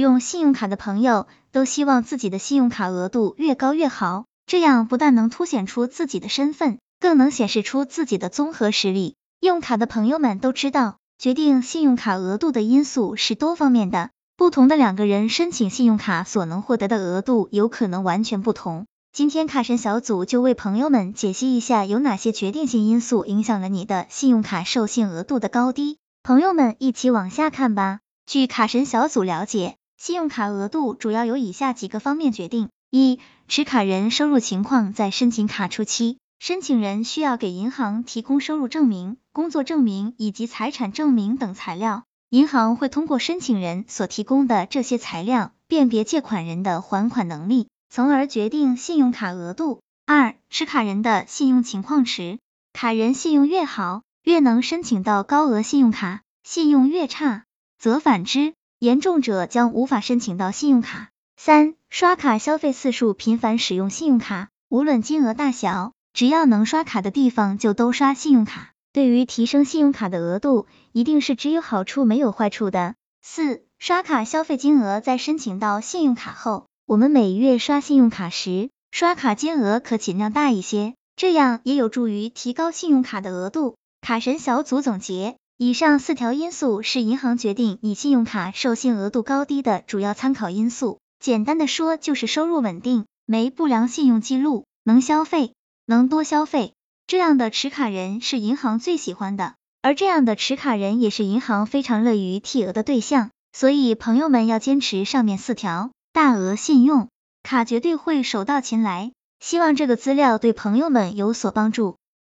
用信用卡的朋友都希望自己的信用卡额度越高越好，这样不但能凸显出自己的身份，更能显示出自己的综合实力。用卡的朋友们都知道，决定信用卡额度的因素是多方面的，不同的两个人申请信用卡所能获得的额度有可能完全不同。今天卡神小组就为朋友们解析一下有哪些决定性因素影响了你的信用卡授信额度的高低。朋友们一起往下看吧。据卡神小组了解，信用卡额度主要由以下几个方面决定：一、持卡人收入情况。在申请卡初期，申请人需要给银行提供收入证明、工作证明以及财产证明等材料，银行会通过申请人所提供的这些材料，辨别借款人的还款能力。从而决定信用卡额度。二、持卡人的信用情况持卡人信用越好，越能申请到高额信用卡；信用越差，则反之，严重者将无法申请到信用卡。三、刷卡消费次数频繁，使用信用卡，无论金额大小，只要能刷卡的地方就都刷信用卡。对于提升信用卡的额度，一定是只有好处没有坏处的。四、刷卡消费金额在申请到信用卡后。我们每月刷信用卡时，刷卡金额可尽量大一些，这样也有助于提高信用卡的额度。卡神小组总结，以上四条因素是银行决定你信用卡授信额度高低的主要参考因素。简单的说，就是收入稳定，没不良信用记录，能消费，能多消费，这样的持卡人是银行最喜欢的，而这样的持卡人也是银行非常乐于替额的对象。所以朋友们要坚持上面四条。大额信用卡绝对会手到擒来，希望这个资料对朋友们有所帮助。